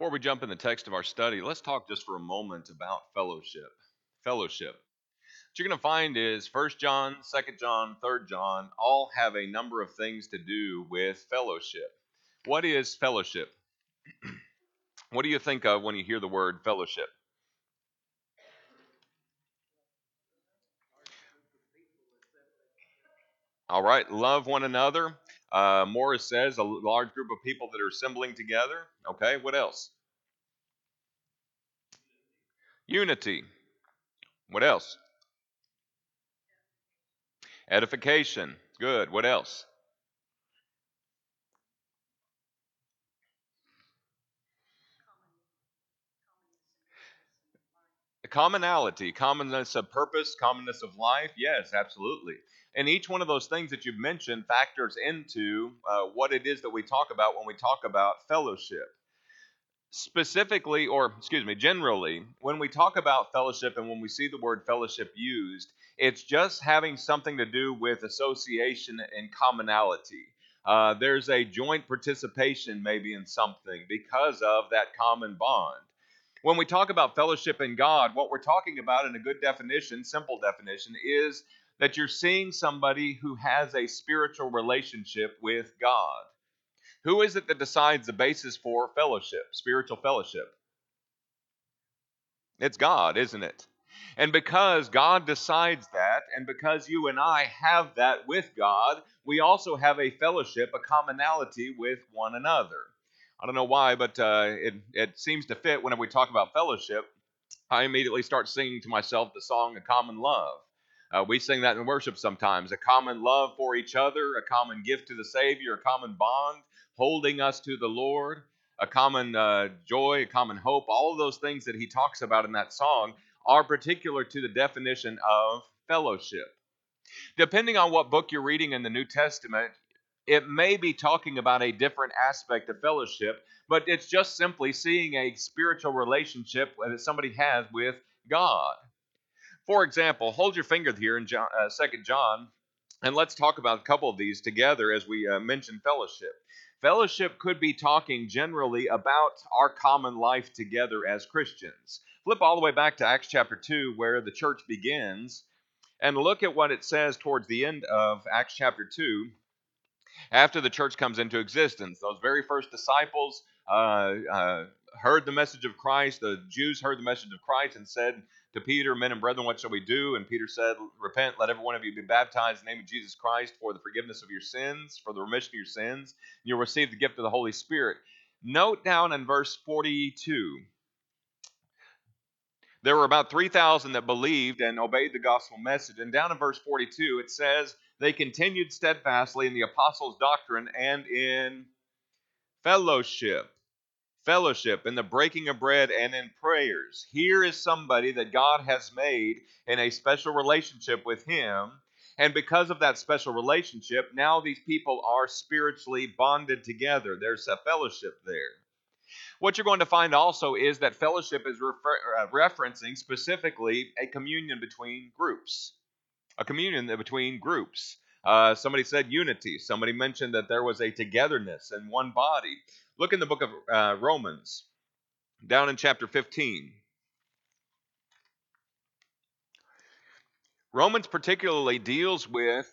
Before we jump in the text of our study, let's talk just for a moment about fellowship. Fellowship. What you're going to find is First John, Second John, Third John all have a number of things to do with fellowship. What is fellowship? what do you think of when you hear the word fellowship? All right, love one another. Uh, Morris says a large group of people that are assembling together. Okay, what else? Unity. What else? Edification. Good. What else? Commonality, commonness of purpose, commonness of life. Yes, absolutely. And each one of those things that you've mentioned factors into uh, what it is that we talk about when we talk about fellowship. Specifically, or excuse me, generally, when we talk about fellowship and when we see the word fellowship used, it's just having something to do with association and commonality. Uh, there's a joint participation maybe in something because of that common bond. When we talk about fellowship in God, what we're talking about in a good definition, simple definition, is that you're seeing somebody who has a spiritual relationship with God. Who is it that decides the basis for fellowship, spiritual fellowship? It's God, isn't it? And because God decides that, and because you and I have that with God, we also have a fellowship, a commonality with one another. I don't know why, but uh, it, it seems to fit whenever we talk about fellowship. I immediately start singing to myself the song A Common Love. Uh, we sing that in worship sometimes. A common love for each other, a common gift to the Savior, a common bond holding us to the Lord, a common uh, joy, a common hope. All of those things that he talks about in that song are particular to the definition of fellowship. Depending on what book you're reading in the New Testament, it may be talking about a different aspect of fellowship, but it's just simply seeing a spiritual relationship that somebody has with God. For example, hold your finger here in John, uh, 2 John, and let's talk about a couple of these together as we uh, mention fellowship. Fellowship could be talking generally about our common life together as Christians. Flip all the way back to Acts chapter 2, where the church begins, and look at what it says towards the end of Acts chapter 2 after the church comes into existence. Those very first disciples uh, uh, heard the message of Christ. The Jews heard the message of Christ and said to Peter, Men and brethren, what shall we do? And Peter said, Repent, let every one of you be baptized in the name of Jesus Christ for the forgiveness of your sins, for the remission of your sins. And you'll receive the gift of the Holy Spirit. Note down in verse 42 there were about 3,000 that believed and obeyed the gospel message. And down in verse 42, it says, They continued steadfastly in the apostles' doctrine and in fellowship fellowship, in the breaking of bread, and in prayers. Here is somebody that God has made in a special relationship with Him. And because of that special relationship, now these people are spiritually bonded together. There's a fellowship there. What you're going to find also is that fellowship is refer- uh, referencing specifically a communion between groups. A communion between groups. Uh, somebody said unity. Somebody mentioned that there was a togetherness in one body. Look in the book of uh, Romans, down in chapter 15. Romans particularly deals with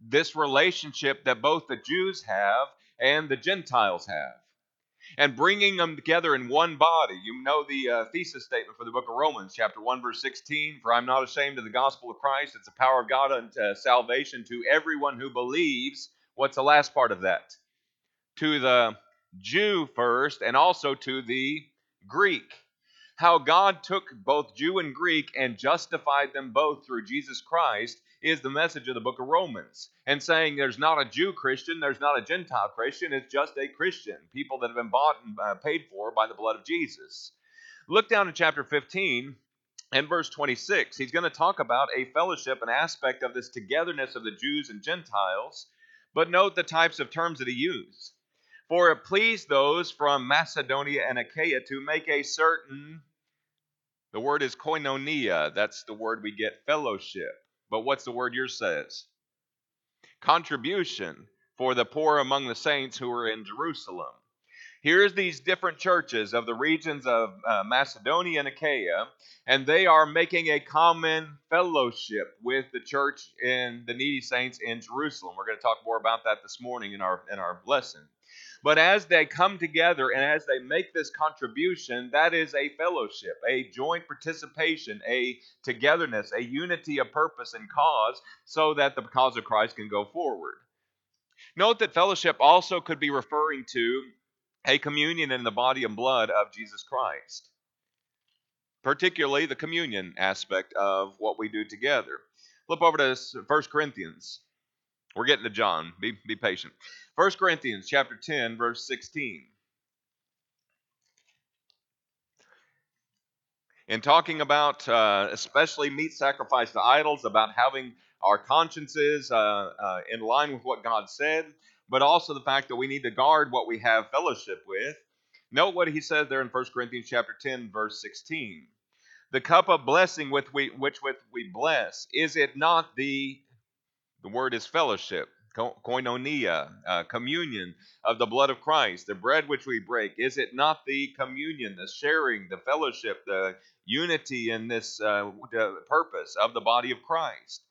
this relationship that both the Jews have and the Gentiles have, and bringing them together in one body. You know the uh, thesis statement for the book of Romans, chapter 1, verse 16 For I'm not ashamed of the gospel of Christ, it's the power of God unto salvation to everyone who believes. What's the last part of that? To the Jew first and also to the Greek. How God took both Jew and Greek and justified them both through Jesus Christ is the message of the book of Romans. And saying there's not a Jew Christian, there's not a Gentile Christian, it's just a Christian, people that have been bought and uh, paid for by the blood of Jesus. Look down in chapter 15 and verse 26. He's going to talk about a fellowship, an aspect of this togetherness of the Jews and Gentiles. But note the types of terms that he used. For it pleased those from Macedonia and Achaia to make a certain, the word is koinonia. That's the word we get fellowship. But what's the word yours says? Contribution for the poor among the saints who are in Jerusalem. Here's these different churches of the regions of uh, Macedonia and Achaia, and they are making a common fellowship with the church and the needy saints in Jerusalem. We're going to talk more about that this morning in our in our lesson. But as they come together and as they make this contribution, that is a fellowship, a joint participation, a togetherness, a unity of purpose and cause, so that the cause of Christ can go forward. Note that fellowship also could be referring to a communion in the body and blood of Jesus Christ, particularly the communion aspect of what we do together. Flip over to 1 Corinthians. We're getting to John. Be, be patient. 1 Corinthians chapter 10, verse 16. In talking about uh, especially meat sacrifice to idols, about having our consciences uh, uh, in line with what God said, but also the fact that we need to guard what we have fellowship with. Note what he says there in 1 Corinthians chapter 10, verse 16. The cup of blessing with we, which with we bless, is it not the, the word is fellowship, koinonia, uh, communion of the blood of Christ, the bread which we break, is it not the communion, the sharing, the fellowship, the unity in this uh, purpose of the body of Christ?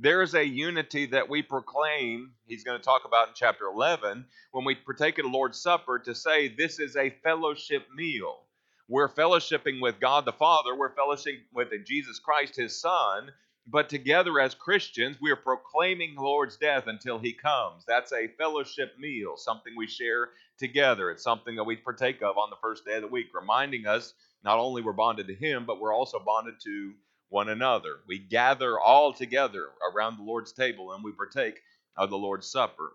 there is a unity that we proclaim, he's going to talk about in chapter 11, when we partake of the Lord's Supper to say this is a fellowship meal. We're fellowshipping with God the Father, we're fellowshipping with Jesus Christ, his Son, but together as Christians, we are proclaiming the Lord's death until he comes. That's a fellowship meal, something we share together. It's something that we partake of on the first day of the week, reminding us not only we're bonded to him, but we're also bonded to one another. We gather all together around the Lord's table and we partake of the Lord's Supper.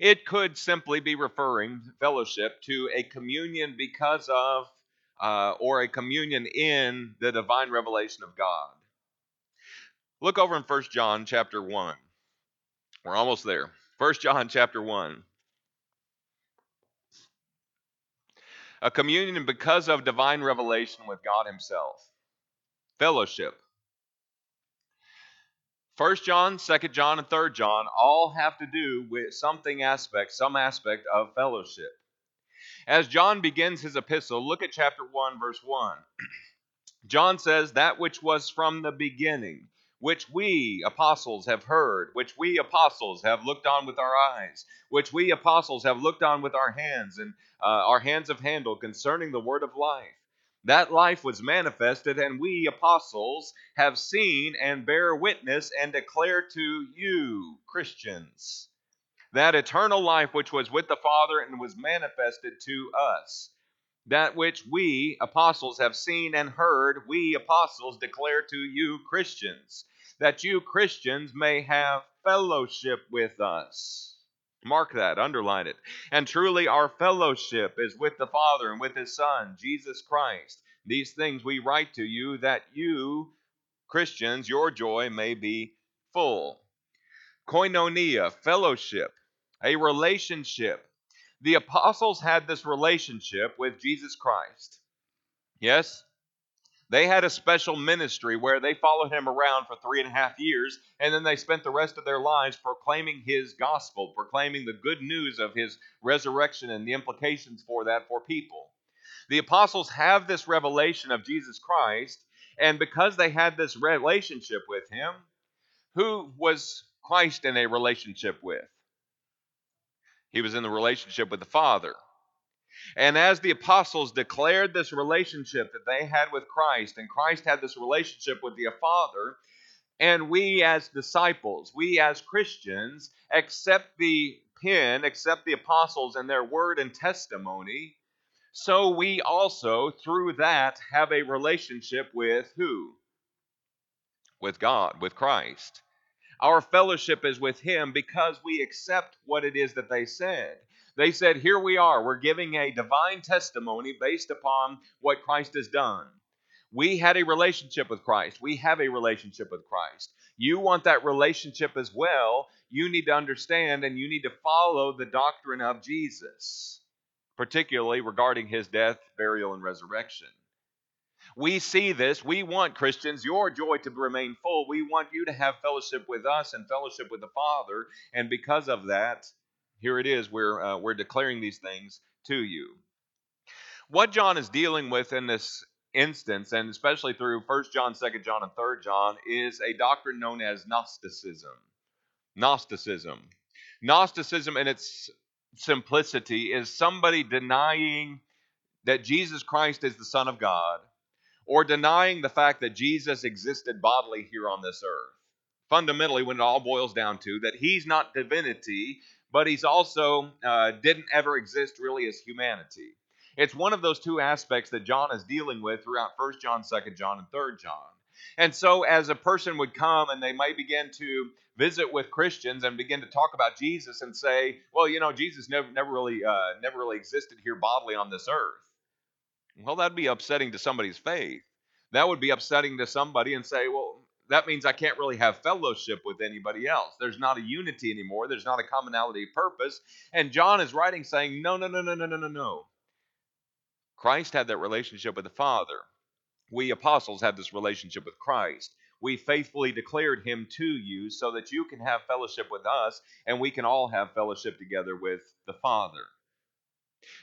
It could simply be referring fellowship to a communion because of uh, or a communion in the divine revelation of God. Look over in 1 John chapter 1. We're almost there. 1 John chapter 1. A communion because of divine revelation with God Himself fellowship. First John, Second John, and Third John all have to do with something aspect, some aspect of fellowship. As John begins his epistle, look at chapter 1, verse 1. John says, That which was from the beginning, which we apostles have heard, which we apostles have looked on with our eyes, which we apostles have looked on with our hands, and uh, our hands have handled concerning the word of life. That life was manifested, and we apostles have seen and bear witness and declare to you, Christians, that eternal life which was with the Father and was manifested to us. That which we apostles have seen and heard, we apostles declare to you, Christians, that you Christians may have fellowship with us. Mark that, underline it. And truly, our fellowship is with the Father and with His Son, Jesus Christ. These things we write to you that you, Christians, your joy may be full. Koinonia, fellowship, a relationship. The apostles had this relationship with Jesus Christ. Yes? They had a special ministry where they followed him around for three and a half years, and then they spent the rest of their lives proclaiming his gospel, proclaiming the good news of his resurrection and the implications for that for people. The apostles have this revelation of Jesus Christ, and because they had this relationship with him, who was Christ in a relationship with? He was in the relationship with the Father. And as the apostles declared this relationship that they had with Christ, and Christ had this relationship with the Father, and we as disciples, we as Christians, accept the pen, accept the apostles and their word and testimony, so we also, through that, have a relationship with who? With God, with Christ. Our fellowship is with Him because we accept what it is that they said. They said, Here we are. We're giving a divine testimony based upon what Christ has done. We had a relationship with Christ. We have a relationship with Christ. You want that relationship as well. You need to understand and you need to follow the doctrine of Jesus, particularly regarding his death, burial, and resurrection. We see this. We want Christians, your joy to remain full. We want you to have fellowship with us and fellowship with the Father. And because of that, here it is. We're uh, we're declaring these things to you. What John is dealing with in this instance, and especially through 1 John, 2 John, and 3 John, is a doctrine known as Gnosticism. Gnosticism. Gnosticism, in its simplicity, is somebody denying that Jesus Christ is the Son of God or denying the fact that Jesus existed bodily here on this earth. Fundamentally, when it all boils down to that he's not divinity, but he's also uh, didn't ever exist really as humanity. It's one of those two aspects that John is dealing with throughout 1 John, 2 John, and 3 John. And so, as a person would come and they might begin to visit with Christians and begin to talk about Jesus and say, "Well, you know, Jesus never, never really, uh, never really existed here bodily on this earth." Well, that'd be upsetting to somebody's faith. That would be upsetting to somebody and say, "Well, that means I can't really have fellowship with anybody else. There's not a unity anymore. There's not a commonality of purpose." And John is writing saying, "No, no, no, no, no, no, no, no. Christ had that relationship with the Father. We apostles have this relationship with Christ. We faithfully declared him to you so that you can have fellowship with us and we can all have fellowship together with the Father.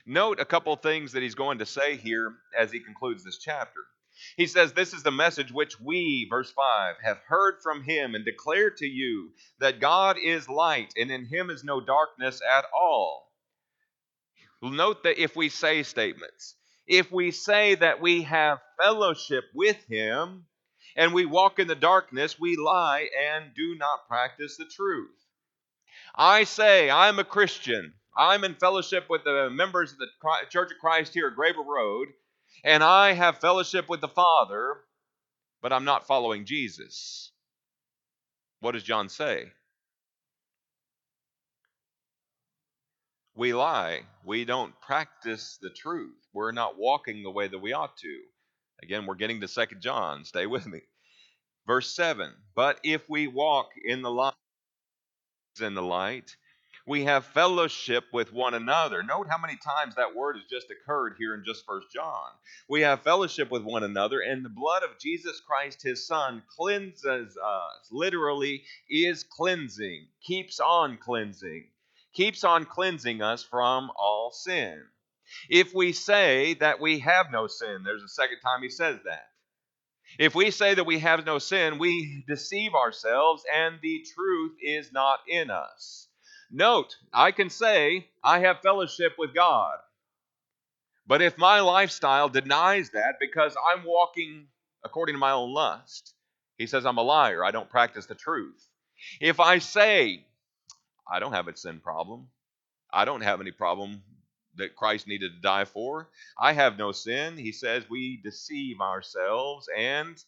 Note a couple things that he's going to say here as he concludes this chapter. He says, This is the message which we, verse 5, have heard from him and declared to you that God is light and in him is no darkness at all. Note that if we say statements, if we say that we have fellowship with him and we walk in the darkness, we lie and do not practice the truth. I say I'm a Christian. I'm in fellowship with the members of the Church of Christ here at Graver Road, and I have fellowship with the Father, but I'm not following Jesus. What does John say? we lie. We don't practice the truth. We're not walking the way that we ought to. Again, we're getting to Second John. Stay with me. Verse 7 But if we walk in the light, in the light, we have fellowship with one another. Note how many times that word has just occurred here in just First John. We have fellowship with one another, and the blood of Jesus Christ, his Son, cleanses us. Literally, is cleansing, keeps on cleansing keeps on cleansing us from all sin. If we say that we have no sin, there's a second time he says that. If we say that we have no sin, we deceive ourselves and the truth is not in us. Note, I can say I have fellowship with God. But if my lifestyle denies that because I'm walking according to my own lust, he says I'm a liar. I don't practice the truth. If I say I don't have a sin problem. I don't have any problem that Christ needed to die for. I have no sin. He says we deceive ourselves and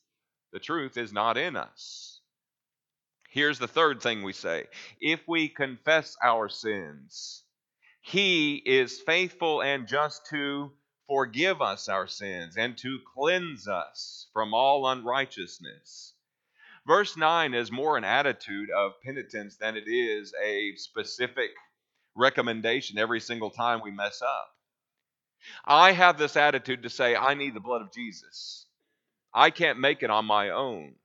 the truth is not in us. Here's the third thing we say if we confess our sins, He is faithful and just to forgive us our sins and to cleanse us from all unrighteousness. Verse 9 is more an attitude of penitence than it is a specific recommendation every single time we mess up. I have this attitude to say, I need the blood of Jesus. I can't make it on my own.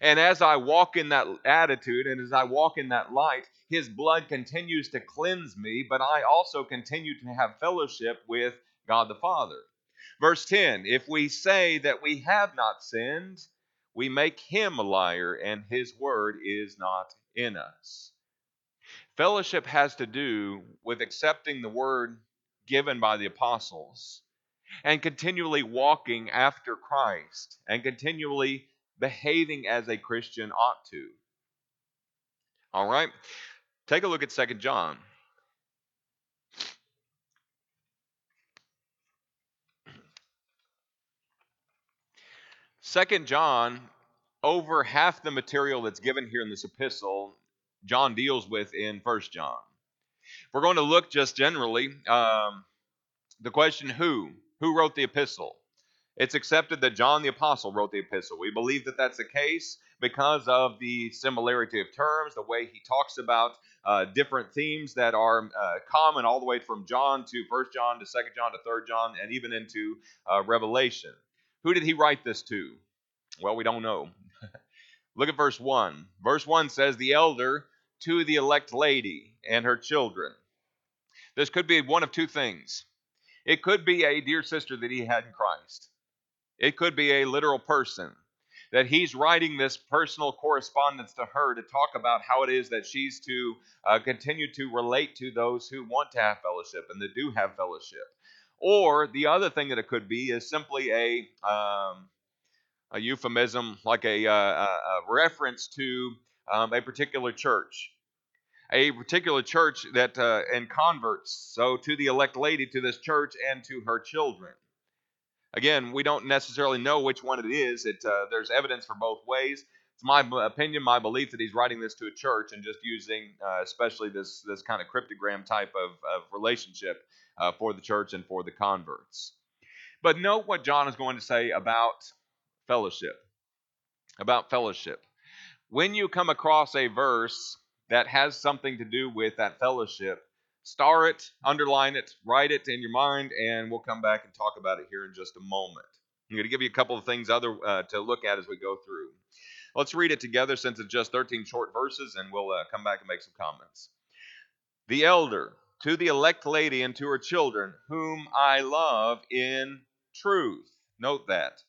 And as I walk in that attitude and as I walk in that light, His blood continues to cleanse me, but I also continue to have fellowship with God the Father. Verse 10 If we say that we have not sinned, we make him a liar, and his word is not in us. Fellowship has to do with accepting the word given by the apostles and continually walking after Christ and continually behaving as a Christian ought to. All right, take a look at Second John. Second John, over half the material that's given here in this epistle, John deals with in First John. We're going to look just generally um, the question who who wrote the epistle. It's accepted that John the apostle wrote the epistle. We believe that that's the case because of the similarity of terms, the way he talks about uh, different themes that are uh, common all the way from John to First John to Second John to Third John and even into uh, Revelation. Who did he write this to? Well, we don't know. Look at verse 1. Verse 1 says, The elder to the elect lady and her children. This could be one of two things. It could be a dear sister that he had in Christ. It could be a literal person that he's writing this personal correspondence to her to talk about how it is that she's to uh, continue to relate to those who want to have fellowship and that do have fellowship. Or the other thing that it could be is simply a um, a euphemism, like a, uh, a, reference to um, a particular church, a particular church that uh, and converts. So to the elect lady, to this church, and to her children. Again, we don't necessarily know which one it is. It, uh, there's evidence for both ways. It's my opinion, my belief that he's writing this to a church and just using, uh, especially this this kind of cryptogram type of, of relationship uh, for the church and for the converts. But note what John is going to say about fellowship. About fellowship. When you come across a verse that has something to do with that fellowship, star it, underline it, write it in your mind, and we'll come back and talk about it here in just a moment. I'm going to give you a couple of things other uh, to look at as we go through. Let's read it together since it's just 13 short verses, and we'll uh, come back and make some comments. The elder, to the elect lady and to her children, whom I love in truth. Note that.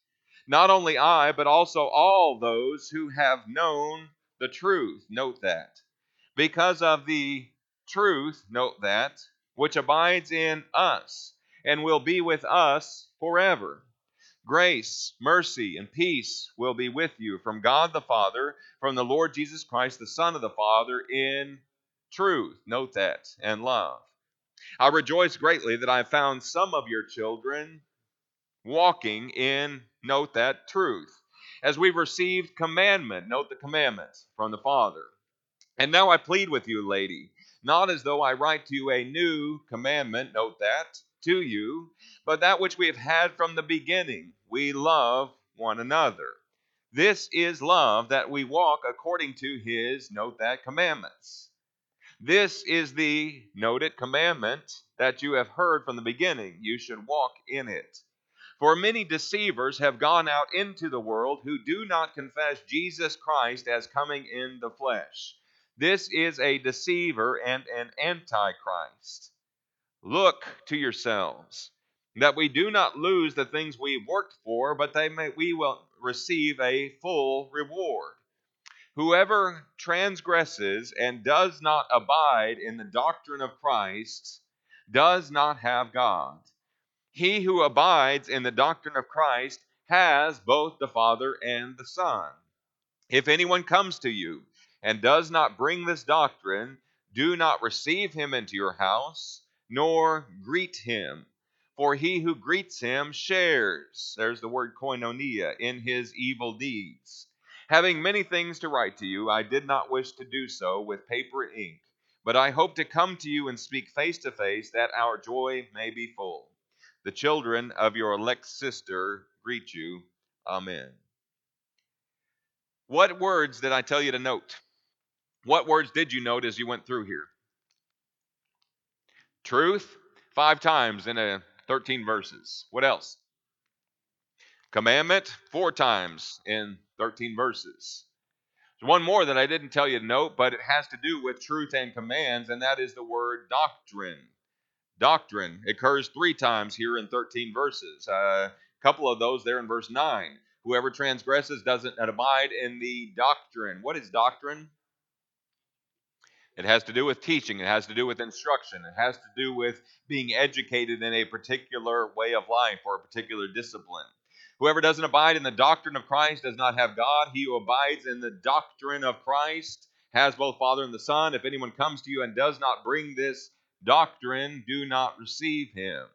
Not only I, but also all those who have known the truth. Note that. Because of the truth, note that, which abides in us and will be with us forever. Grace, mercy, and peace will be with you from God the Father, from the Lord Jesus Christ, the Son of the Father, in truth. Note that, and love. I rejoice greatly that I have found some of your children walking in, note that, truth. As we've received commandment, note the commandments from the Father. And now I plead with you, lady not as though I write to you a new commandment, note that, to you, but that which we have had from the beginning. We love one another. This is love that we walk according to his, note that, commandments. This is the, note it, commandment that you have heard from the beginning. You should walk in it. For many deceivers have gone out into the world who do not confess Jesus Christ as coming in the flesh. This is a deceiver and an antichrist. Look to yourselves that we do not lose the things we worked for, but they may, we will receive a full reward. Whoever transgresses and does not abide in the doctrine of Christ does not have God. He who abides in the doctrine of Christ has both the Father and the Son. If anyone comes to you and does not bring this doctrine, do not receive him into your house, nor greet him. For he who greets him shares, there's the word koinonia, in his evil deeds. Having many things to write to you, I did not wish to do so with paper and ink, but I hope to come to you and speak face to face, that our joy may be full. The children of your elect sister greet you. Amen. What words did I tell you to note? What words did you note as you went through here? Truth, five times in a 13 verses. What else? Commandment, four times in 13 verses. There's one more that I didn't tell you to note, but it has to do with truth and commands, and that is the word doctrine. Doctrine occurs three times here in 13 verses. Uh, a couple of those there in verse 9. Whoever transgresses doesn't abide in the doctrine. What is doctrine? It has to do with teaching. It has to do with instruction. It has to do with being educated in a particular way of life or a particular discipline. Whoever doesn't abide in the doctrine of Christ does not have God. He who abides in the doctrine of Christ has both Father and the Son. If anyone comes to you and does not bring this doctrine, do not receive him.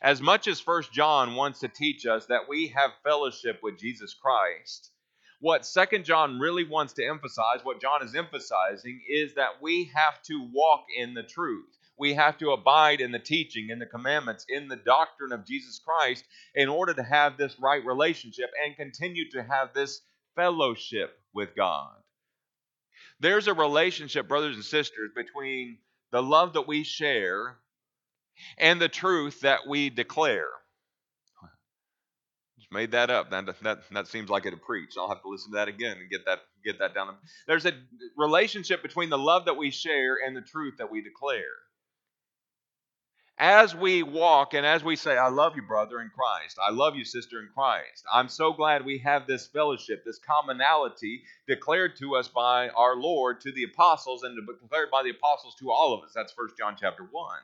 As much as First John wants to teach us that we have fellowship with Jesus Christ, what second john really wants to emphasize what john is emphasizing is that we have to walk in the truth. We have to abide in the teaching in the commandments in the doctrine of jesus christ in order to have this right relationship and continue to have this fellowship with god. There's a relationship brothers and sisters between the love that we share and the truth that we declare made that up. That, that, that seems like it a preach. I'll have to listen to that again and get that get that down. There's a relationship between the love that we share and the truth that we declare. as we walk and as we say, I love you, brother in Christ, I love you, sister in Christ, I'm so glad we have this fellowship, this commonality declared to us by our Lord to the apostles and declared by the apostles to all of us. That's 1 John chapter 1.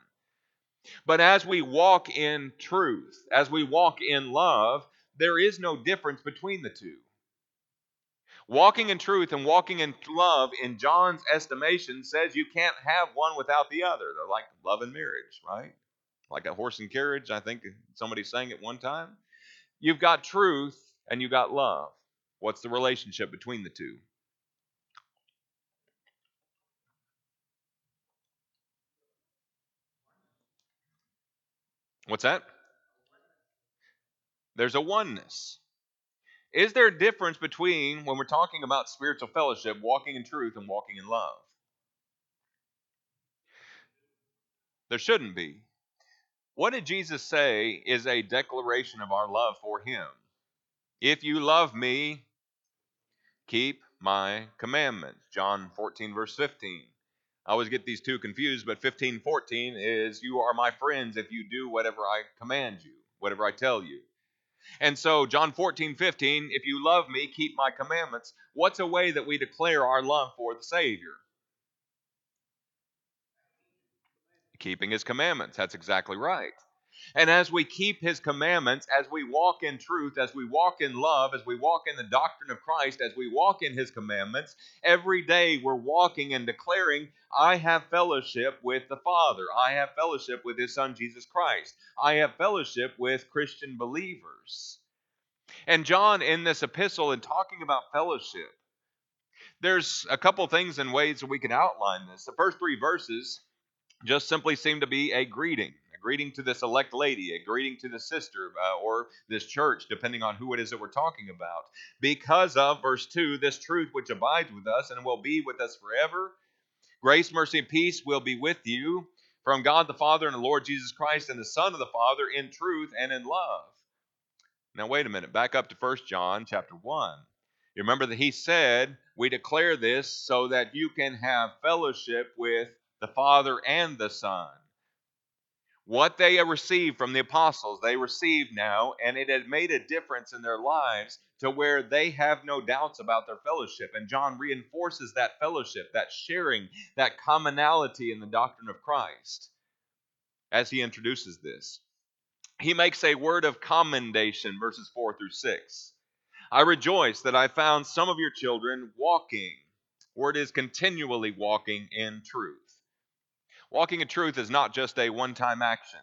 But as we walk in truth, as we walk in love, there is no difference between the two. Walking in truth and walking in love, in John's estimation, says you can't have one without the other. They're like love and marriage, right? like a horse and carriage. I think somebody sang it one time. You've got truth and you've got love. What's the relationship between the two? What's that? There's a oneness. Is there a difference between when we're talking about spiritual fellowship, walking in truth and walking in love? There shouldn't be. What did Jesus say is a declaration of our love for him? If you love me, keep my commandments. John 14, verse 15. I always get these two confused, but 15, 14 is you are my friends if you do whatever I command you, whatever I tell you. And so, John 14, 15, if you love me, keep my commandments. What's a way that we declare our love for the Savior? keeping his commandments. That's exactly right. And as we keep his commandments, as we walk in truth, as we walk in love, as we walk in the doctrine of Christ, as we walk in his commandments, every day we're walking and declaring, I have fellowship with the Father. I have fellowship with his Son, Jesus Christ. I have fellowship with Christian believers. And John, in this epistle, in talking about fellowship, there's a couple things and ways that we can outline this. The first three verses just simply seem to be a greeting greeting to this elect lady, a greeting to the sister uh, or this church, depending on who it is that we're talking about. Because of, verse 2, this truth which abides with us and will be with us forever. Grace, mercy, and peace will be with you from God the Father and the Lord Jesus Christ and the Son of the Father in truth and in love. Now, wait a minute. Back up to 1 John chapter 1. You remember that he said, We declare this so that you can have fellowship with the Father and the Son. What they received from the apostles, they received now, and it had made a difference in their lives to where they have no doubts about their fellowship. And John reinforces that fellowship, that sharing, that commonality in the doctrine of Christ as he introduces this. He makes a word of commendation, verses 4 through 6. I rejoice that I found some of your children walking, word is continually walking in truth. Walking in truth is not just a one time action,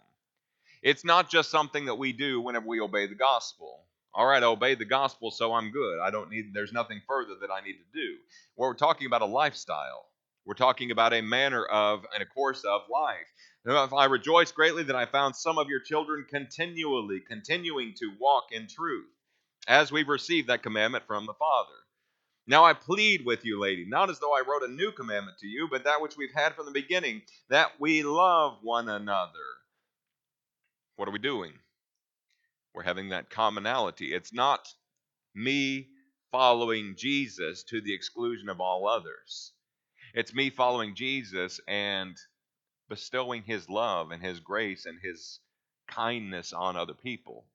it's not just something that we do whenever we obey the gospel. All right, I obey the gospel, so I'm good. I don't need, there's nothing further that I need to do. Well, we're talking about a lifestyle. We're talking about a manner of and a course of life. If I rejoice greatly that I found some of your children continually, continuing to walk in truth, as we've received that commandment from the Father. Now I plead with you, lady, not as though I wrote a new commandment to you, but that which we've had from the beginning, that we love one another. What are we doing? We're having that commonality. It's not me following Jesus to the exclusion of all others. It's me following Jesus and bestowing his love and his grace and his kindness on other people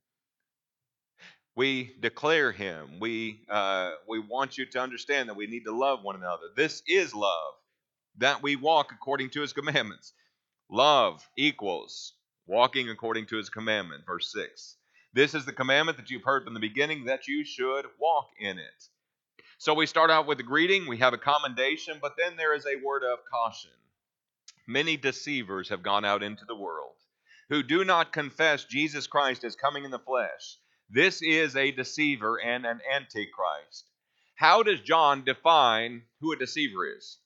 we declare him. We uh, we want you to understand that we need to love one another. This is love, that we walk according to his commandments. Love equals walking according to his commandment. Verse six. This is the commandment that you've heard from the beginning that you should walk in it. So we start out with a greeting, we have a commendation, but then there is a word of caution. Many deceivers have gone out into the world who do not confess Jesus Christ as coming in the flesh this is a deceiver and an antichrist. How does John define who a deceiver is?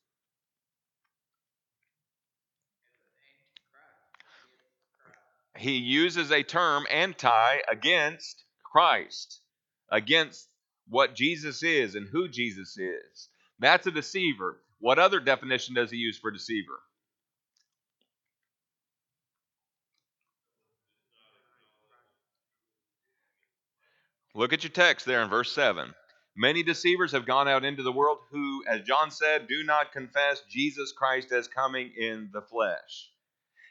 He uses a term anti against Christ, against what Jesus is and who Jesus is. That's a deceiver. What other definition does he use for deceiver? Look at your text there in verse 7. Many deceivers have gone out into the world who, as John said, do not confess Jesus Christ as coming in the flesh.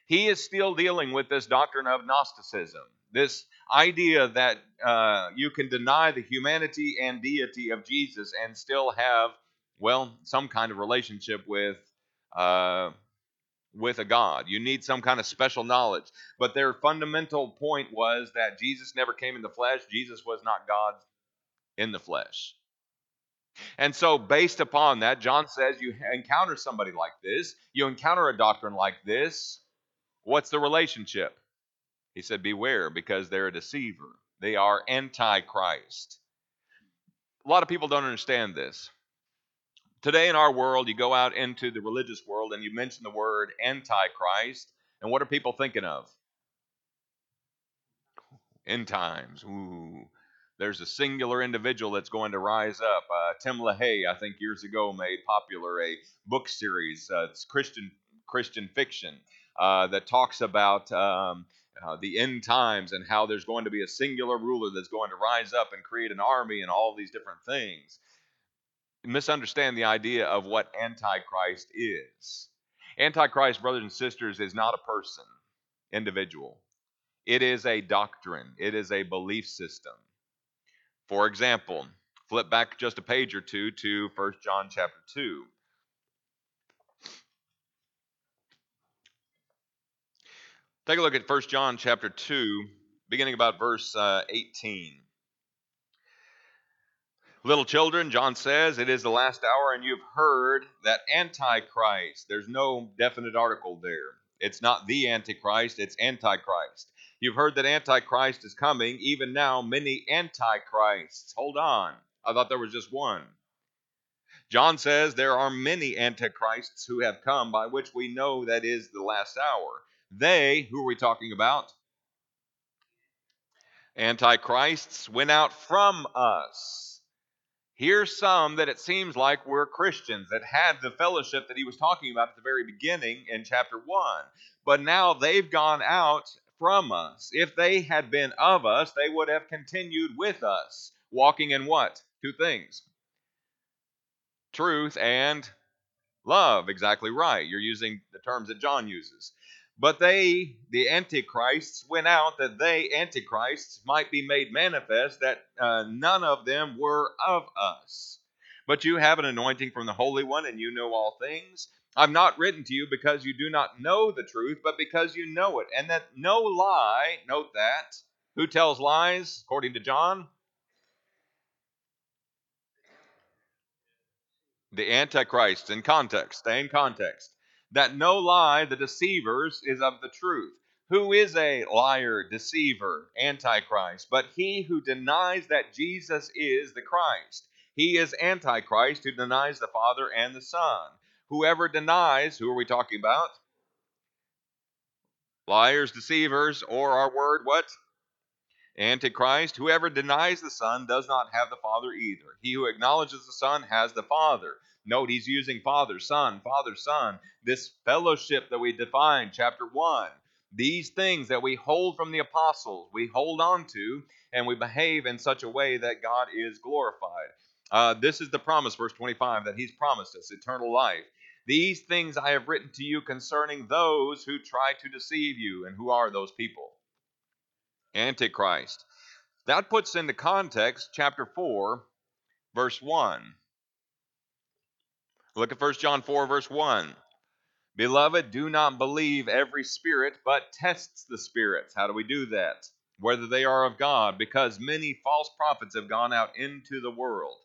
He is still dealing with this doctrine of Gnosticism, this idea that uh, you can deny the humanity and deity of Jesus and still have, well, some kind of relationship with. Uh, with a God. You need some kind of special knowledge. But their fundamental point was that Jesus never came in the flesh. Jesus was not God in the flesh. And so, based upon that, John says you encounter somebody like this, you encounter a doctrine like this. What's the relationship? He said, Beware, because they're a deceiver. They are antichrist. A lot of people don't understand this. Today in our world, you go out into the religious world and you mention the word antichrist, and what are people thinking of? End times. Ooh. There's a singular individual that's going to rise up. Uh, Tim LaHaye, I think years ago, made popular a book series. Uh, it's Christian Christian fiction uh, that talks about um, uh, the end times and how there's going to be a singular ruler that's going to rise up and create an army and all these different things misunderstand the idea of what Antichrist is. Antichrist, brothers and sisters, is not a person, individual. It is a doctrine, it is a belief system. For example, flip back just a page or two to 1 John chapter 2. Take a look at 1 John chapter 2, beginning about verse uh, 18. Little children, John says, it is the last hour, and you've heard that Antichrist. There's no definite article there. It's not the Antichrist, it's Antichrist. You've heard that Antichrist is coming. Even now, many Antichrists. Hold on. I thought there was just one. John says there are many Antichrists who have come, by which we know that is the last hour. They, who are we talking about? Antichrists went out from us Here's some that it seems like were Christians that had the fellowship that he was talking about at the very beginning in chapter 1. But now they've gone out from us. If they had been of us, they would have continued with us, walking in what? Two things truth and love. Exactly right. You're using the terms that John uses. But they, the antichrists, went out that they, antichrists, might be made manifest, that uh, none of them were of us. But you have an anointing from the Holy One, and you know all things. I've not written to you because you do not know the truth, but because you know it, and that no lie, note that. Who tells lies, according to John? The Antichrist, in context, stay in context that no lie, the deceivers, is of the truth. Who is a liar, deceiver, antichrist? But he who denies that Jesus is the Christ. He is antichrist who denies the Father and the Son. Whoever denies, who are we talking about? Liars, deceivers, or our word, what? Antichrist. Whoever denies the Son does not have the Father either. He who acknowledges the Son has the Father. Note he's using Father, Son, Father, Son. This fellowship that we define, chapter 1. These things that we hold from the apostles, we hold on to, and we behave in such a way that God is glorified. Uh, this is the promise, verse 25, that he's promised us eternal life. These things I have written to you concerning those who try to deceive you. And who are those people? Antichrist. That puts into context chapter 4, verse 1. Look at 1 John 4, verse 1. Beloved, do not believe every spirit, but tests the spirits. How do we do that? Whether they are of God, because many false prophets have gone out into the world.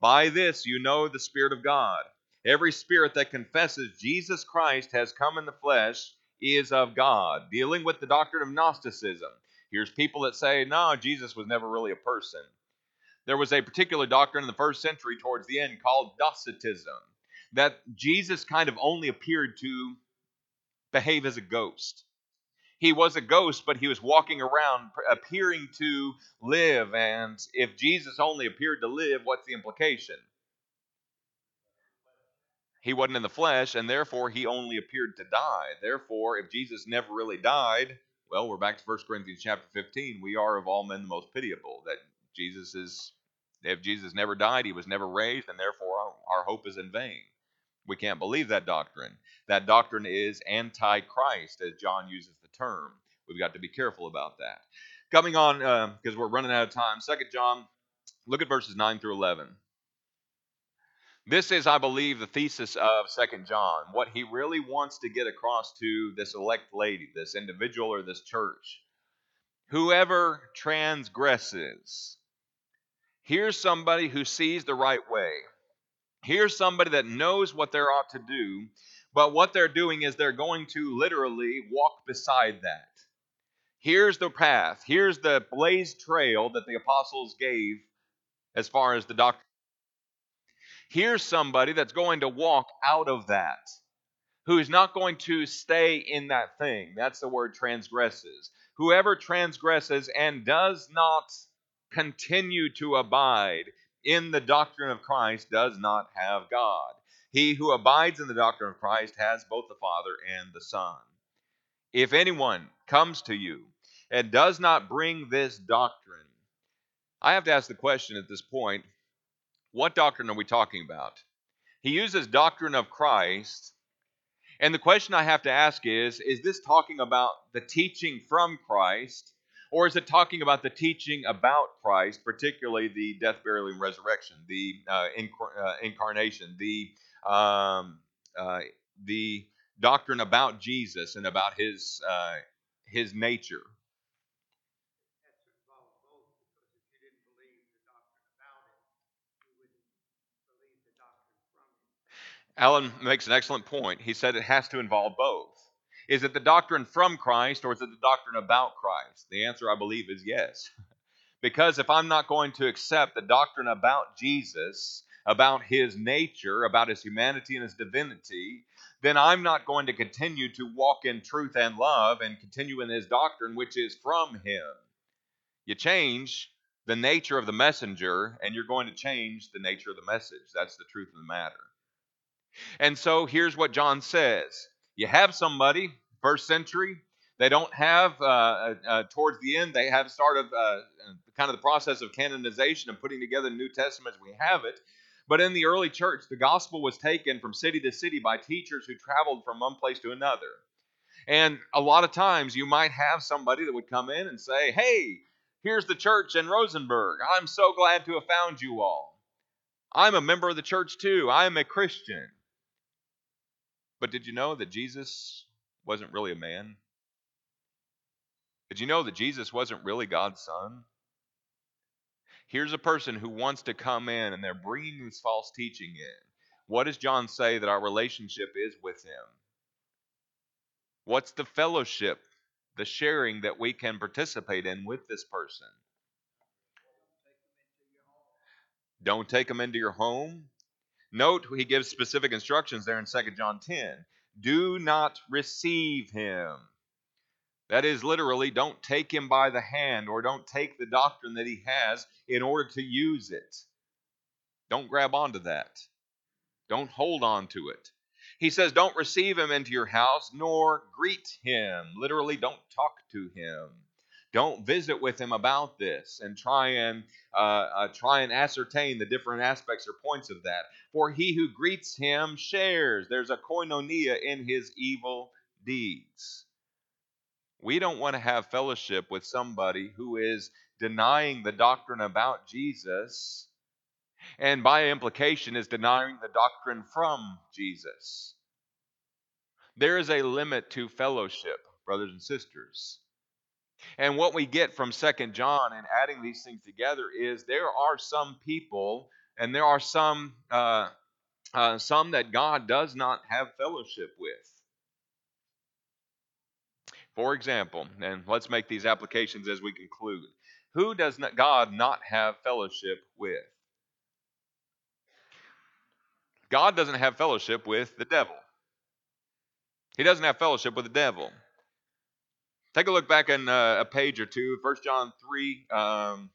By this you know the Spirit of God. Every spirit that confesses Jesus Christ has come in the flesh is of God. Dealing with the doctrine of Gnosticism. Here's people that say, no, Jesus was never really a person. There was a particular doctrine in the first century towards the end called Docetism that Jesus kind of only appeared to behave as a ghost. He was a ghost, but he was walking around appearing to live. And if Jesus only appeared to live, what's the implication? He wasn't in the flesh, and therefore he only appeared to die. Therefore, if Jesus never really died, well, we're back to 1 Corinthians chapter 15. We are of all men the most pitiable. That Jesus is, if Jesus never died, he was never raised, and therefore our, our hope is in vain We can't believe that doctrine. That doctrine is antichrist, as John uses the term. We've got to be careful about that. Coming on, because uh, we're running out of time, Second John, look at verses 9 through 11. This is, I believe, the thesis of Second John. What he really wants to get across to this elect lady, this individual, or this church. Whoever transgresses, here's somebody who sees the right way. Here's somebody that knows what they're ought to do, but what they're doing is they're going to literally walk beside that. Here's the path. Here's the blazed trail that the apostles gave as far as the doctrine. Here's somebody that's going to walk out of that, who is not going to stay in that thing. That's the word transgresses. Whoever transgresses and does not continue to abide in the doctrine of Christ does not have God. He who abides in the doctrine of Christ has both the Father and the Son. If anyone comes to you and does not bring this doctrine, I have to ask the question at this point what doctrine are we talking about? He uses doctrine of Christ and the question I have to ask is is this talking about the teaching from Christ, or is it talking about the teaching about Christ, particularly the death, burial, and resurrection, the uh, inc- uh, incarnation, the um, uh, the doctrine about Jesus and about his uh, his nature? Alan makes an excellent point. He said it has to involve both. Is it the doctrine from Christ or is it the doctrine about Christ? The answer, I believe, is yes. because if I'm not going to accept the doctrine about Jesus, about his nature, about his humanity and his divinity, then I'm not going to continue to walk in truth and love and continue in his doctrine, which is from him. You change the nature of the messenger, and you're going to change the nature of the message. That's the truth of the matter. And so here's what John says You have somebody, first century, they don't have, uh, uh, uh, towards the end, they have started uh, kind of the process of canonization and putting together the New Testament as we have it. But in the early church, the gospel was taken from city to city by teachers who traveled from one place to another. And a lot of times you might have somebody that would come in and say, Hey, here's the church in Rosenberg. I'm so glad to have found you all. I'm a member of the church too. I am a Christian. But did you know that Jesus wasn't really a man? Did you know that Jesus wasn't really God's son? Here's a person who wants to come in and they're bringing this false teaching in. What does John say that our relationship is with him? What's the fellowship, the sharing that we can participate in with this person? Don't take them into your home. Note he gives specific instructions there in 2 John 10. Do not receive him. That is literally, don't take him by the hand or don't take the doctrine that he has in order to use it. Don't grab onto that. Don't hold on to it. He says, don't receive him into your house nor greet him. Literally, don't talk to him. Don't visit with him about this and try and uh, uh, try and ascertain the different aspects or points of that. For he who greets him shares. There's a koinonia in his evil deeds. We don't want to have fellowship with somebody who is denying the doctrine about Jesus and by implication is denying the doctrine from Jesus. There is a limit to fellowship, brothers and sisters. And what we get from Second John and adding these things together is there are some people and there are some uh, uh, some that God does not have fellowship with. For example, and let's make these applications as we conclude. Who does not God not have fellowship with? God doesn't have fellowship with the devil. He doesn't have fellowship with the devil. Take a look back in uh, a page or two, 1 John 3, um,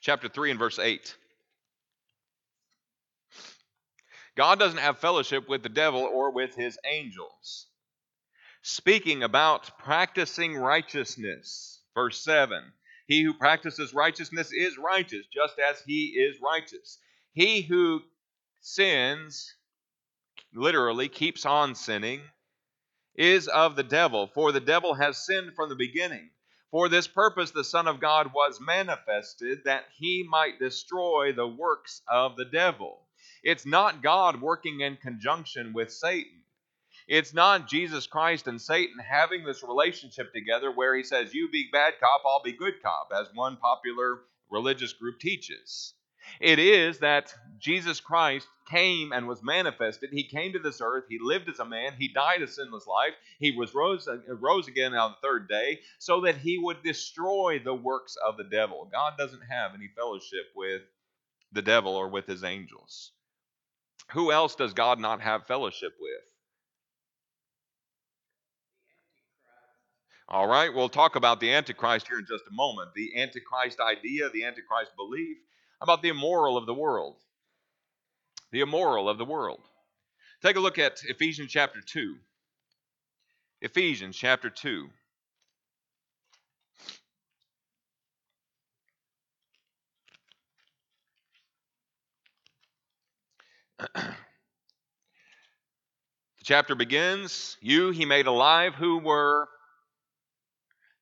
chapter 3 and verse 8. God doesn't have fellowship with the devil or with his angels. Speaking about practicing righteousness, verse 7 He who practices righteousness is righteous, just as he is righteous. He who sins literally keeps on sinning, is of the devil, for the devil has sinned from the beginning. For this purpose the Son of God was manifested, that he might destroy the works of the devil. It's not God working in conjunction with Satan. It's not Jesus Christ and Satan having this relationship together where he says, You be bad cop, I'll be good cop, as one popular religious group teaches. It is that Jesus Christ came and was manifested. He came to this earth. He lived as a man. He died a sinless life. He was rose, uh, rose again on the third day so that he would destroy the works of the devil. God doesn't have any fellowship with the devil or with his angels. Who else does God not have fellowship with? All right, we'll talk about the Antichrist here in just a moment. The Antichrist idea, the Antichrist belief, about the immoral of the world. The immoral of the world. Take a look at Ephesians chapter 2. Ephesians chapter 2. the chapter begins You he made alive who were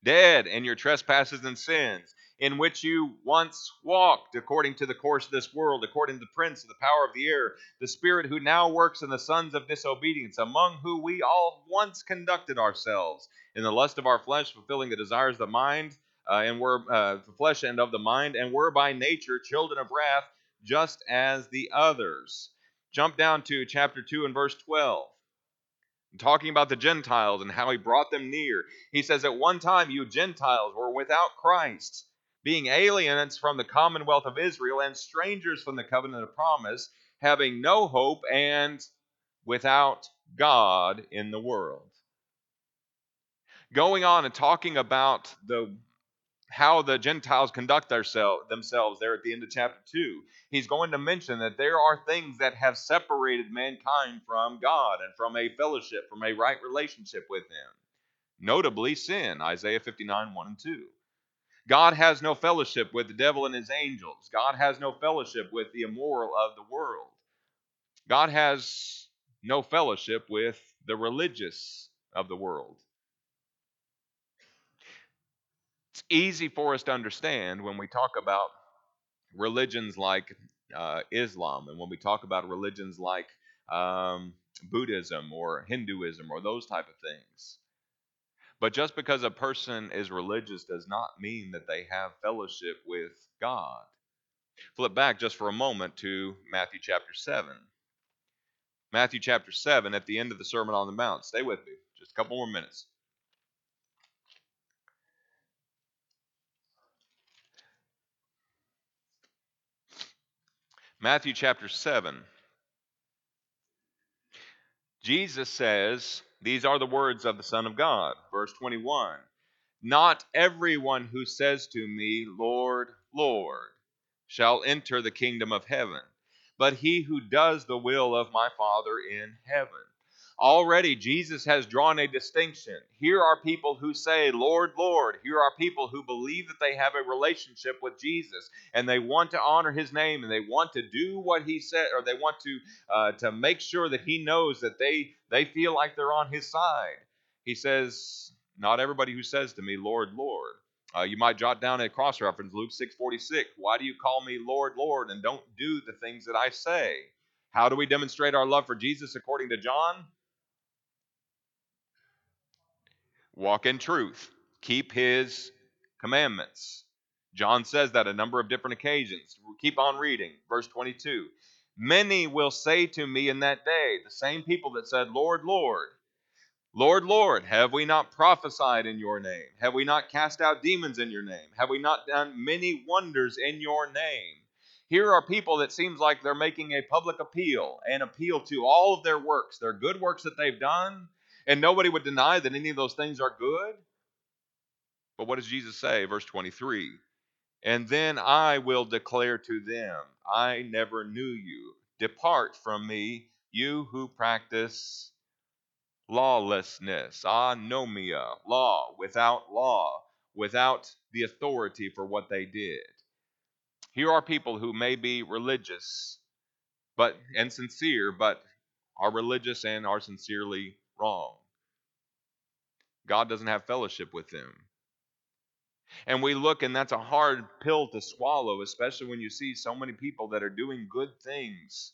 dead in your trespasses and sins, in which you once walked according to the course of this world, according to the prince of the power of the air, the spirit who now works in the sons of disobedience, among whom we all once conducted ourselves in the lust of our flesh, fulfilling the desires of the mind, uh, and were uh, the flesh and of the mind, and were by nature children of wrath, just as the others. Jump down to chapter 2 and verse 12 talking about the Gentiles and how he brought them near. He says, At one time you Gentiles were without Christ, being aliens from the commonwealth of Israel and strangers from the covenant of promise, having no hope and without God in the world. Going on and talking about the how the Gentiles conduct themselves there at the end of chapter 2. He's going to mention that there are things that have separated mankind from God and from a fellowship, from a right relationship with Him. Notably, sin, Isaiah 59 1 and 2. God has no fellowship with the devil and his angels. God has no fellowship with the immoral of the world. God has no fellowship with the religious of the world. It's easy for us to understand when we talk about religions like uh, Islam and when we talk about religions like um, Buddhism or Hinduism or those type of things. But just because a person is religious does not mean that they have fellowship with God. Flip back just for a moment to Matthew chapter 7. Matthew chapter 7 at the end of the Sermon on the Mount. Stay with me, just a couple more minutes. Matthew chapter 7. Jesus says, These are the words of the Son of God. Verse 21 Not everyone who says to me, Lord, Lord, shall enter the kingdom of heaven, but he who does the will of my Father in heaven. Already, Jesus has drawn a distinction. Here are people who say, Lord, Lord. Here are people who believe that they have a relationship with Jesus and they want to honor his name and they want to do what he said, or they want to, uh, to make sure that he knows that they, they feel like they're on his side. He says, Not everybody who says to me, Lord, Lord. Uh, you might jot down a cross reference, Luke 6:46. Why do you call me Lord, Lord, and don't do the things that I say? How do we demonstrate our love for Jesus according to John? Walk in truth, keep his commandments. John says that a number of different occasions. We'll keep on reading. Verse 22. Many will say to me in that day, the same people that said, Lord, Lord, Lord, Lord, have we not prophesied in your name? Have we not cast out demons in your name? Have we not done many wonders in your name? Here are people that seems like they're making a public appeal, an appeal to all of their works, their good works that they've done, and nobody would deny that any of those things are good. But what does Jesus say? Verse 23 And then I will declare to them, I never knew you. Depart from me, you who practice lawlessness, ah, anomia, law, without law, without the authority for what they did. Here are people who may be religious but and sincere, but are religious and are sincerely wrong. God doesn't have fellowship with them. And we look, and that's a hard pill to swallow, especially when you see so many people that are doing good things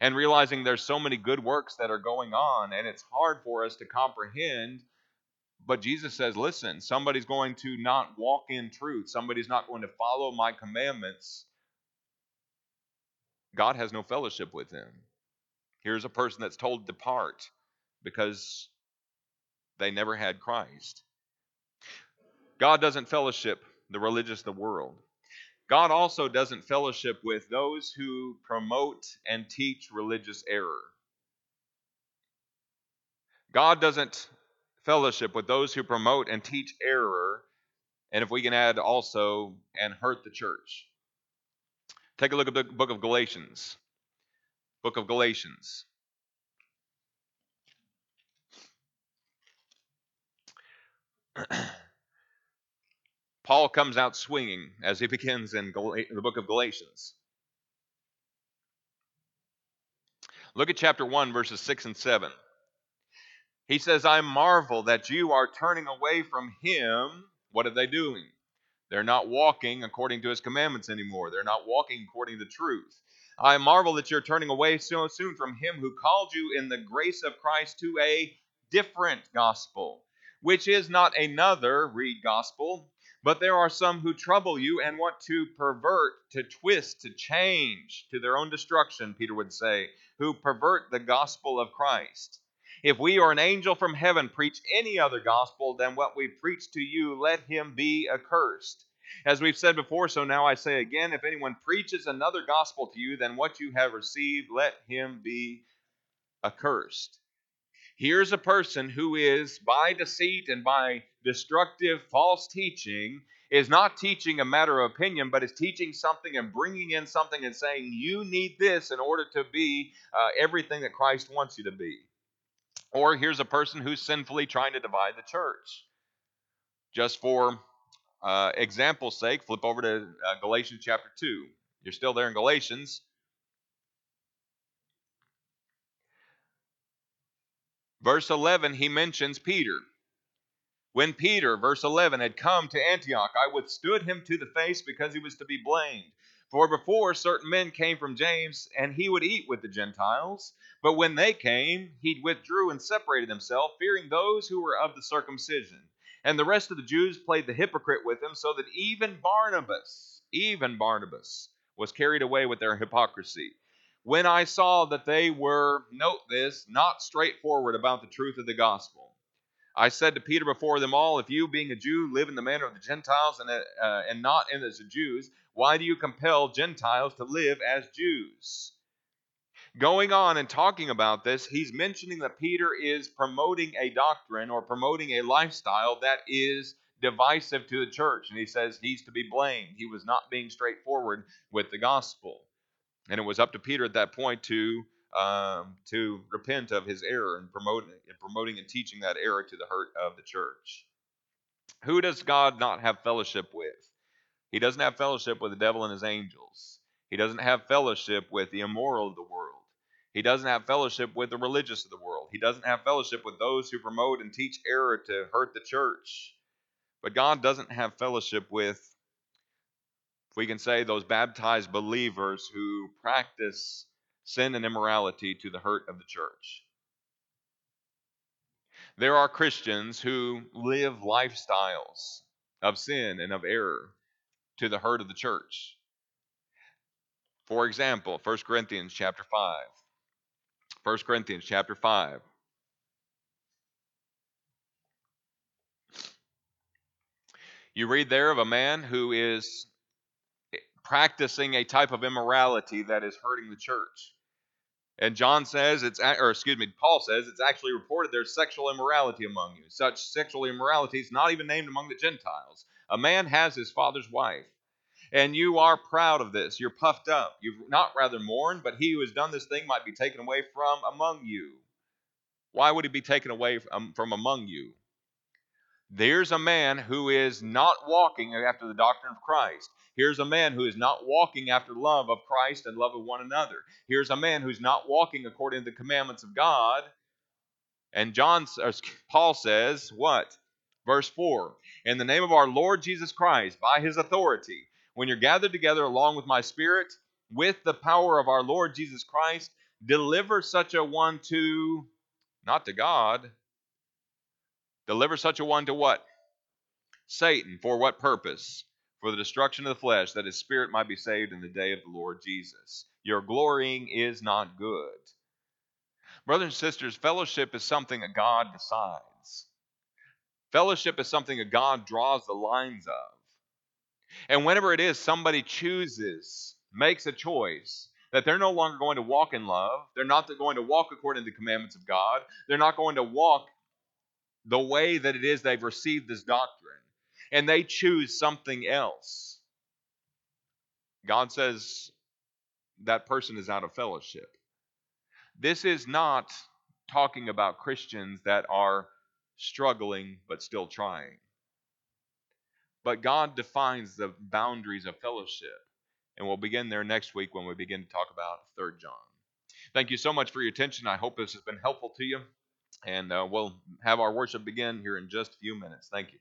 and realizing there's so many good works that are going on, and it's hard for us to comprehend. But Jesus says, listen, somebody's going to not walk in truth, somebody's not going to follow my commandments. God has no fellowship with them. Here's a person that's told depart because they never had Christ. God doesn't fellowship the religious the world. God also doesn't fellowship with those who promote and teach religious error. God doesn't fellowship with those who promote and teach error, and if we can add also, and hurt the church. Take a look at the book of Galatians. Book of Galatians. Paul comes out swinging as he begins in the book of Galatians. Look at chapter 1, verses 6 and 7. He says, I marvel that you are turning away from him. What are they doing? They're not walking according to his commandments anymore. They're not walking according to the truth. I marvel that you're turning away so soon from him who called you in the grace of Christ to a different gospel, which is not another, read gospel, but there are some who trouble you and want to pervert, to twist, to change to their own destruction, Peter would say, who pervert the gospel of Christ. If we or an angel from heaven preach any other gospel than what we preach to you, let him be accursed. As we've said before, so now I say again if anyone preaches another gospel to you than what you have received, let him be accursed. Here's a person who is, by deceit and by destructive false teaching, is not teaching a matter of opinion, but is teaching something and bringing in something and saying, you need this in order to be uh, everything that Christ wants you to be. Or here's a person who's sinfully trying to divide the church. Just for uh, example's sake, flip over to uh, Galatians chapter 2. You're still there in Galatians. Verse 11, he mentions Peter. When Peter, verse 11, had come to Antioch, I withstood him to the face because he was to be blamed. For before certain men came from James, and he would eat with the Gentiles. But when they came, he withdrew and separated himself, fearing those who were of the circumcision. And the rest of the Jews played the hypocrite with him, so that even Barnabas, even Barnabas, was carried away with their hypocrisy when I saw that they were, note this, not straightforward about the truth of the gospel. I said to Peter before them all, If you, being a Jew, live in the manner of the Gentiles and, uh, and not as the Jews, why do you compel Gentiles to live as Jews? Going on and talking about this, he's mentioning that Peter is promoting a doctrine or promoting a lifestyle that is divisive to the church. And he says he's to be blamed. He was not being straightforward with the gospel. And it was up to Peter at that point to um, to repent of his error and and promoting and teaching that error to the hurt of the church. Who does God not have fellowship with? He doesn't have fellowship with the devil and his angels. He doesn't have fellowship with the immoral of the world. He doesn't have fellowship with the religious of the world. He doesn't have fellowship with those who promote and teach error to hurt the church. But God doesn't have fellowship with we can say those baptized believers who practice sin and immorality to the hurt of the church. There are Christians who live lifestyles of sin and of error to the hurt of the church. For example, 1 Corinthians chapter 5. 1 Corinthians chapter 5. You read there of a man who is practicing a type of immorality that is hurting the church. And John says it's, or excuse me, Paul says it's actually reported there's sexual immorality among you. Such sexual immorality is not even named among the Gentiles. A man has his father's wife, and you are proud of this. You're puffed up. You've not rather mourned, but he who has done this thing might be taken away from among you. Why would he be taken away from, among you? There's a man who is not walking after the doctrine of Christ. Here's a man who is not walking after love of Christ and love of one another. Here's a man who's not walking according to the commandments of God. And John, Paul says, what? Verse 4 In the name of our Lord Jesus Christ, by his authority, when you're gathered together along with my spirit, with the power of our Lord Jesus Christ, deliver such a one to, not to God, Deliver such a one to what? Satan. For what purpose? For the destruction of the flesh, that his spirit might be saved in the day of the Lord Jesus. Your glorying is not good. Brothers and sisters, fellowship is something that God decides. Fellowship is something that God draws the lines of. And whenever it is somebody chooses, makes a choice, that they're no longer going to walk in love, they're not going to walk according to the commandments of God, they're not going to walk the way that it is they've received this doctrine, and they choose something else, God says that person is out of fellowship. This is not talking about Christians that are struggling but still trying. But God defines the boundaries of fellowship. And we'll begin there next week when we begin to talk about 3 John. Thank you so much for your attention. I hope this has been helpful to you. And uh, we'll have our worship begin here in just a few minutes. Thank you.